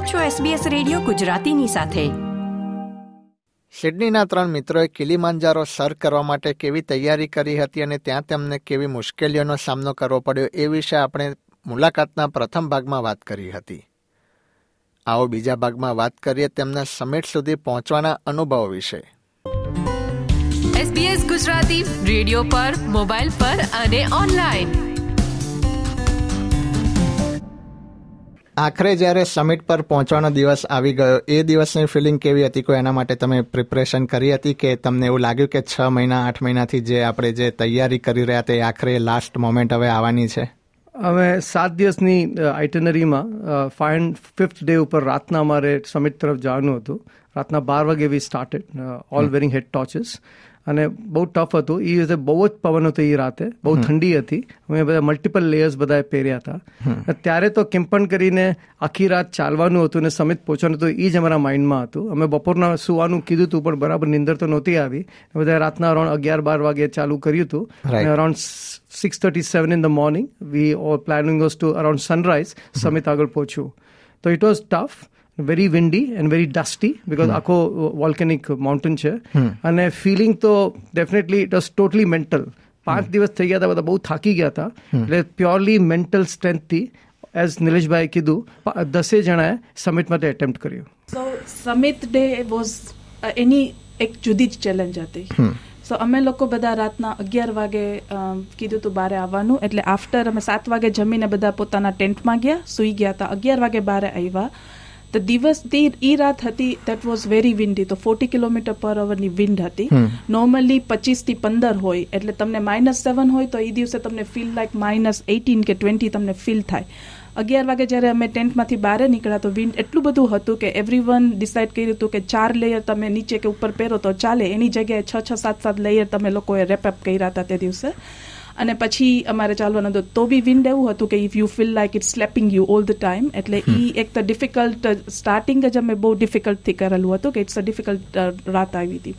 આપ છો SBS radio ગુજરાતીની સાથે. સિડનીના ત્રણ મિત્રોએ કિલીમાંજારો સર કરવા માટે કેવી તૈયારી કરી હતી અને ત્યાં તેમને કેવી મુશ્કેલીઓનો સામનો કરવો પડ્યો એ વિશે આપણે મુલાકાતના પ્રથમ ભાગમાં વાત કરી હતી. આવો બીજા ભાગમાં વાત કરીએ તેમના સમિટ સુધી પહોંચવાના અનુભવ વિશે. SBS ગુજરાતી રેડિયો પર મોબાઈલ પર અને ઓનલાઈન. આખરે જ્યારે સમિટ પર પહોંચવાનો દિવસ આવી ગયો એ દિવસની ફિલિંગ કેવી હતી? કોઈ એના માટે તમે પ્રિપરેશન કરી હતી કે તમને એવું લાગ્યું કે છ મહિના આઠ મહિનાથી જે આપણે જે તૈયારી કરી રહ્યા તે આખરે લાસ્ટ મોમેન્ટ હવે આવવાની છે? અમે સાત દિવસની આઇટનરીમાં ફાઇન ફિફ્થ ડે ઉપર રાતના અમારે સમિટ તરફ જવાનું હતું. રાતના બાર વાગે we started all wearing head torches અને બહુ ટફ હતું. એ રીતે બહુ જ પવન હતો એ રાતે. બહુ ઠંડી હતી. અમે બધા મલ્ટિપલ લેયર્સ બધા પહેર્યા હતા. ત્યારે તો કેમ્પન કરીને આખી રાત ચાલવાનું હતું અને સમિત પહોંચવાનું હતું એ જ અમારા માઇન્ડમાં હતું. અમે બપોરના સુવાનું કીધું હતું પણ બરાબર નિંદર તો નહોતી આવી. બધા રાતના અરાઉન્ડ અગિયાર બાર વાગે ચાલુ કર્યું હતું. અને around six thirty seven in the morning we planning was to around sunrise summit આગળ પહોંચ્યું તો it was tough very windy and very dusty because આખો વોલ્કેનિક માઉન્ટેન છે અને ફિલિંગ તો definitely it was totally mental પાંચ દિવસ થઈ ગયા હતા બધા બહુ થાકી ગયા હતા એટલે પ્યોરલી મેન્ટલ સ્ટ્રેન્થથી એઝ નિલેશભાઈ કીધું દસે જણાએ સમિટ માટે એટેમ્પ્ટ કર્યું સો સમિટ ડે વોઝ એની એક જુદી જ ચેલેન્જ હતી સો અમે લોકો બધા રાતના અગિયાર વાગે કીધું હતું બારે આવવાનું એટલે આફ્ટર અમે સાત વાગે જમીને બધા પોતાના ટેન્ટમાં ગયા સુઈ ગયા હતા અગિયાર વાગે બારે આવ્યા તો દિવસ એ રાત હતી દેટ વોઝ વેરી વિન્ડી તો ફોર્ટી કિલોમીટર પર અવરની વિન્ડ હતી. નોર્મલી પચીસથી પંદર હોય એટલે તમને માઇનસ સેવન હોય તો એ દિવસે તમને ફીલ લાઈક માઇનસ એટીન કે ટ્વેન્ટી તમને ફીલ થાય. અગિયાર વાગે જ્યારે અમે ટેન્ટમાંથી બહાર નીકળ્યા તો વિન્ડ એટલું બધું હતું કે એવરી વન ડિસાઇડ કર્યું હતું કે ચાર લેયર તમે નીચે કે ઉપર પહેરો તો ચાલે. એની જગ્યાએ છ છ સાત સાત લેયર તમે લોકોએ રેપઅપ કર્યા હતા તે દિવસે. અને પછી અમારે ચાલવાનું હતું. તો બી વિન્ડ એવું હતું કે if you feel like it slapping you all the time એટલે એ એક તો ડિફિકલ્ટ સ્ટાર્ટિંગ જ અમે બહુ ડિફિકલ્ટથી કરેલું હતું કે ઇટ્સ અ ડિફિકલ્ટ રાત આવી હતી.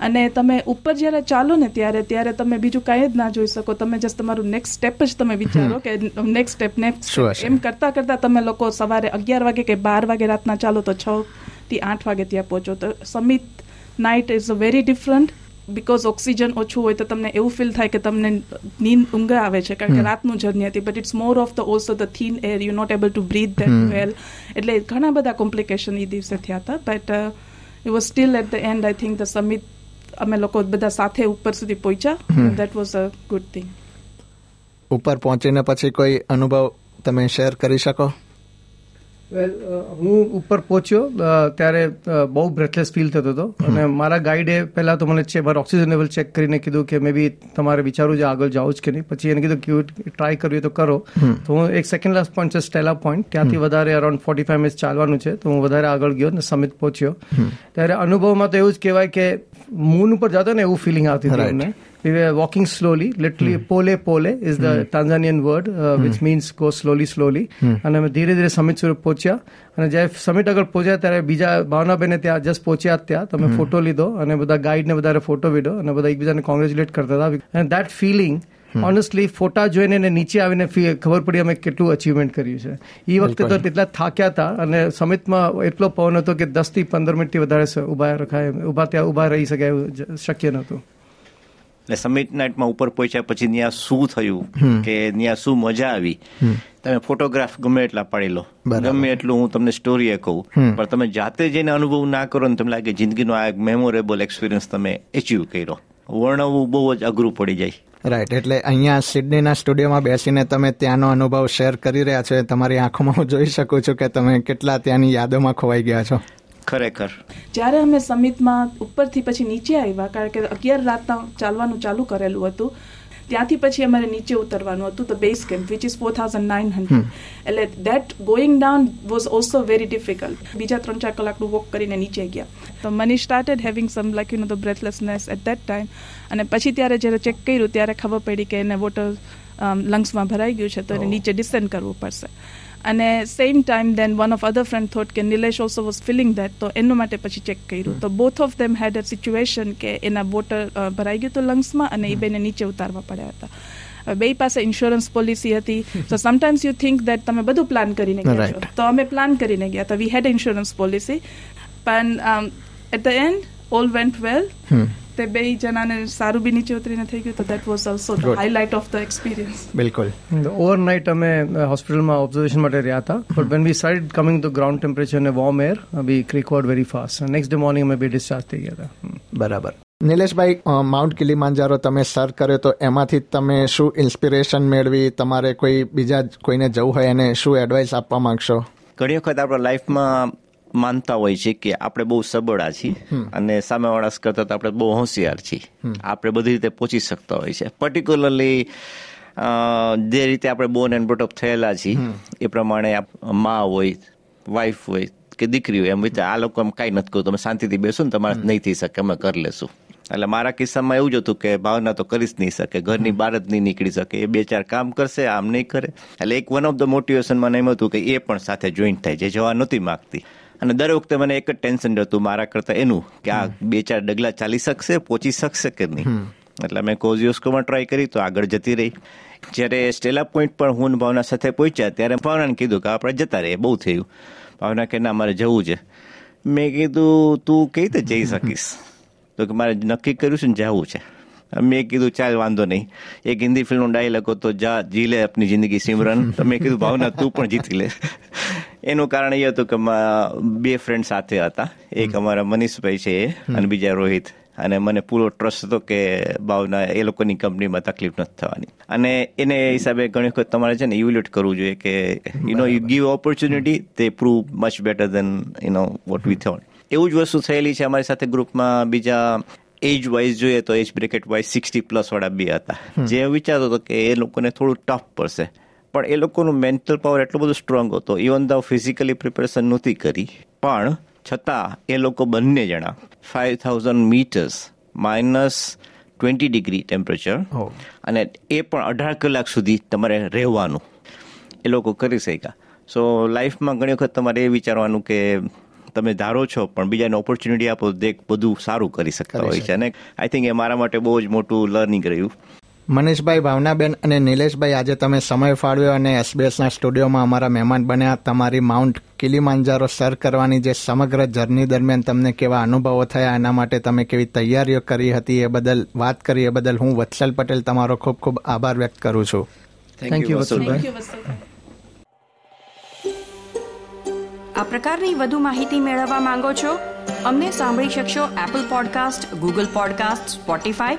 અને તમે ઉપર જ્યારે ચાલો ને ત્યારે ત્યારે તમે બીજું કાંઈ જ ના જોઈ શકો. તમે જસ્ટ તમારું નેક્સ્ટ સ્ટેપ જ તમે વિચારો કે નેક્સ્ટ સ્ટેપ નેક્સ્ટ એમ કરતા કરતા તમે લોકો સવારે અગિયાર વાગે કે બાર વાગે રાતના ચાલો તો છ થી આઠ વાગે ત્યાં પહોંચો. તો summit night is a very different because oxygen ઓછું હોય તો તમને એવું ફીલ થાય કે તમને નીંદ ઊંઘ આવે છે. કારણ કે રાતનું જર્ની હતી but it's more of the also the thin air you not able to breathe that well એટલે ઘણા બધા કોમ્પ્લિકેશન એ દિવસે થયા હતા but it was still at the end I think the summit અમે લોકો બધા સાથે ઉપર સુધી પહોંચ્યા. That was a good thing ઉપર પહોંચીને પછી કોઈ અનુભવ તમે શેર કરી શકો? વેલ હું ઉપર પહોંચ્યો ત્યારે બહુ બ્રેથલેસ ફીલ થતો હતો. અને મારા ગાઈડે પહેલાં તો મને છે મારા ઓક્સિજન લેવલ ચેક કરીને કીધું કે મે બી તમારે વિચારવું છે આગળ જાઓ જ કે નહીં. પછી એને કીધું કે ટ્રાય કરવી તો કરો. તો હું એક સેકન્ડ લાસ્ટ પોઈન્ટ છે સ્ટેલા પોઈન્ટ ત્યાંથી વધારે અરાઉન્ડ ફોર્ટી ફાઈવ મિનિટ્સ ચાલવાનું છે. તો હું વધારે આગળ ગયો ને સમિત પહોંચ્યો. ત્યારે અનુભવમાં તો એવું જ કહેવાય કે મૂન ઉપર જતો ને એવું ફિલિંગ આવતી હતી અમને. We were walking slowly. Literally mm. pole pole is the mm. tanzanian word uh, mm. which means go slowly slowly. અને અમે ધીરે ધીરે સમિટ સુધી પહોંચ્યા અને જ્યારે સમિટ આગળ પહોંચ્યા ત્યારે બીજા ભાવનાબેને ત્યાં જસ્ટ પહોંચ્યા ત્યાં તમે ફોટો લીધો અને બધા ગાઈડને વધારે ફોટો લીધો અને બધા એકબીજાને કોંગ્રેચ્યુલેટ કરતા હતા અને દેટ ફિલિંગ ઓનેસ્ટલી ફોટા જોઈને એને નીચે આવીને ખબર પડી અમે કેટલું અચીવમેન્ટ કર્યું છે એ વખતે તો એટલા થાક્યા હતા અને સમિતમાં એટલો પવન હતો કે દસથી પંદર મિનિટથી વધારે ઊભા રખાય ઊભા ત્યાં ઊભા રહી શકાય શક્ય નહોતું એટલે સમિટ નાઇટમાં ઉપર પહોંચ્યા પછી ત્યાં શું થયું? કે ત્યાં શું મજા આવી? તમે ફોટોગ્રાફ ગમે એટલા પાડી લો. ગમે એટલું હું તમને સ્ટોરી કહું. પણ તમે જાતે જઈને અનુભવ ના કરો ને તમને લાગે જિંદગીનો આ એક મેમોરેબલ એક્સપિરિયન્સ તમે એચીવ કર્યો. વર્ણવવું બહુ જ અઘરું પડી જાય. રાઈટ એટલે અહીંયા સિડનીના સ્ટુડિયોમાં બેસીને તમે ત્યાંનો અનુભવ શેર કરી રહ્યા છો તમારી આંખોમાં હું જોઈ શકું છું કે તમે કેટલા ત્યાંની યાદોમાં ખોવાઈ ગયા છો. ખરેખર. જ્યારે અમે સમિતમાં ઉપરથી પછી નીચે આવ્યા કારણ કે અગિયાર રાતના ચાલવાનું ચાલુ કરેલું હતું ત્યાંથી પછી અમારે નીચે ઉતરવાનું હતું તો base camp which is four thousand nine hundred એટલે that going down was also very difficult બીજા ત્રણ ચાર કલાકનું વોક કરીને નીચે ગયા. તો Mani started having some like you know the breathlessness at that time અને પછી ત્યારે જ્યારે ચેક કર્યું ત્યારે ખબર પડી કે એને વોટર લંગ્સમાં ભરાઈ ગયું છે તો એને નીચે ડિસેન્ડ કરવું પડશે. અને same time then one of other friend thought કે Nilesh also was feeling that તો એનું માટે પછી ચેક કર્યું. તો both of them had a situation કે એના વોટર ભરાઈ ગયું હતું લંગ્સમાં અને એ બેને નીચે ઉતારવા પડ્યા હતા. બે પાસે ઇન્સ્યોરન્સ પોલિસી હતી. So sometimes you think that તમે બધું પ્લાન કરીને ગયા છો. તો અમે પ્લાન કરીને ગયા. તો વી હેડ ઇન્સ્યોરન્સ પોલિસી પણ at the end all went well તે બે જણાને સારું બી નીચે ઉતરીને થઈ ગયું તો that was also the Good. Highlight of the experience બિલકુલ. ઓવરનાઇટ અમે હોસ્પિટલમાં ઓબ્ઝર્વેશન માટે રહ્યા હતા. But when we start coming to ground temperature અને warm air we recovered very fast next day morning અમે બે ડિસ્ચાર્જ થઈ ગયા હતા. બરાબર. નિલેશભાઈ માઉન્ટ કિલીમાંજારો તમે સર કર્યો તો એમાંથી તમે શું ઇન્સ્પિરેશન મેળવી? તમારે કોઈ બીજા કોઈને જવું હોય એને શું એડવાઇસ આપવા માંગશો? ઘણી વખત આપણા લાઈફમાં માનતા હોય છે કે આપણે બહુ સબળા છીએ અને સામેવાળા કરતા તો આપણે બહુ હોશિયાર છીએ. આપણે બધી રીતે પહોંચી શકતા હોય છે. પર્ટિક્યુલરલી જે રીતે આપણે બોર્ન એન્ડ બ્રોટઅપ થયેલા છીએ એ પ્રમાણે મા હોય વાઈફ હોય કે દીકરી હોય એમ વિચાર આ લોકો એમ કાંઈ નથી કહ્યું તમે શાંતિથી બેસો ને તમારે નહીં થઈ શકે અમે કરી લેશું. એટલે મારા કિસ્સામાં એવું જ હતું કે ભાવના તો કરી જ નહીં શકે ઘરની બહાર જ નહીં નીકળી શકે. એ બે ચાર કામ કરશે આમ નહીં કરે. એટલે એક વન ઓફ ધ મોટિવેશન મને એમ હતું કે એ પણ સાથે જોઈન્ટ થાય જે જવા નહોતી માગતી. અને દર વખતે મને એક જ ટેન્શન રહેતું મારા કરતા એનું કે આ બે ચાર ડગલા ચાલી શકશે પહોંચી શકશે કે નહીં? એટલે મેં કોઝિયોસ્કોમાં ટ્રાય કરી તો આગળ જતી રહી. જ્યારે સ્ટેલા પોઈન્ટ પર હું ભાવના સાથે પહોંચ્યા ત્યારે ભાવનાને કીધું કે આપણે જતા રહીએ બહુ થયું. ભાવના કે ના મારે જવું છે. મેં કીધું તું કઈ રીતે જઈ શકીશ? તો કે મારે નક્કી કર્યું છે ને જવું છે. મેં કીધું ચાલ વાંધો નહીં. એક હિન્દી ફિલ્મનો ડાયલોગ હતો જા જી લે આપની જિંદગી સિમરન. તો મેં કીધું ભાવના તું પણ જીતી લે. એનું કારણ એ હતું કે બે ફ્રેન્ડ સાથે હતા. એક અમારા મનીષભાઈ છે અને બીજા રોહિત. અને મને પૂરો ટ્રસ્ટ હતો કે ભાવના એ લોકોની કંપનીમાં તકલીફ નથી થવાની. અને એને હિસાબે ઘણી વખત તમારે છે ને ઇવેલ્યુએટ કરવું જોઈએ કે you know you give opportunity to prove much better than you know what we thought એવું જ વસ્તુ થયેલી છે અમારી સાથે ગ્રુપમાં. બીજા એજ વાઇઝ જોઈએ તો age bracket wise sixty plus વાળા બે હતા. જે વિચારતો હતો કે એ લોકોને થોડું ટફ પડશે. પણ એ લોકોનું મેન્ટલ પાવર એટલો બધો સ્ટ્રોંગ હતો. ઇવન ધ ફિઝિકલી પ્રિપેરેશન નહોતી કરી પણ છતાં એ લોકો બંને જણા five thousand meters minus twenty degree temperature. અને એ પણ અઢાર કલાક સુધી તમારે રહેવાનું. એ લોકો કરી શક્યા. સો લાઈફમાં ઘણી વખત તમારે એ વિચારવાનું કે તમે ધારો છો પણ બીજાને ઓપોર્ચ્યુનિટી આપો દેખ બધું સારું કરી શકતા હોય છે. અને આઈ થિંક એ મારા માટે બહુ જ મોટું લર્નિંગ રહ્યું. મનીષભાઈ ભાવનાબેન અને નિલેશભાઈ આજે તમે સમય ફાળવ્યો અને એસબીએસના સ્ટુડિયોમાં અમારા મહેમાન બન્યા. તમારી માઉન્ટ કિલીમાંજારો સર કરવાની જે સમગ્ર જર્ની દરમિયાન તમને કેવા અનુભવો થયા એના માટે તમે કેવી તૈયારીઓ કરી હતી એ બદલ વાત કરી એ બદલ હું વત્સલ પટેલ તમારો ખૂબ ખૂબ આભાર વ્યક્ત કરું છું. થેન્ક યુ વત્સલભાઈ. આ પ્રકારની વધુ માહિતી મેળવવા માંગો છો અમને સાંભળી શકશો Apple podcast Google podcast Spotify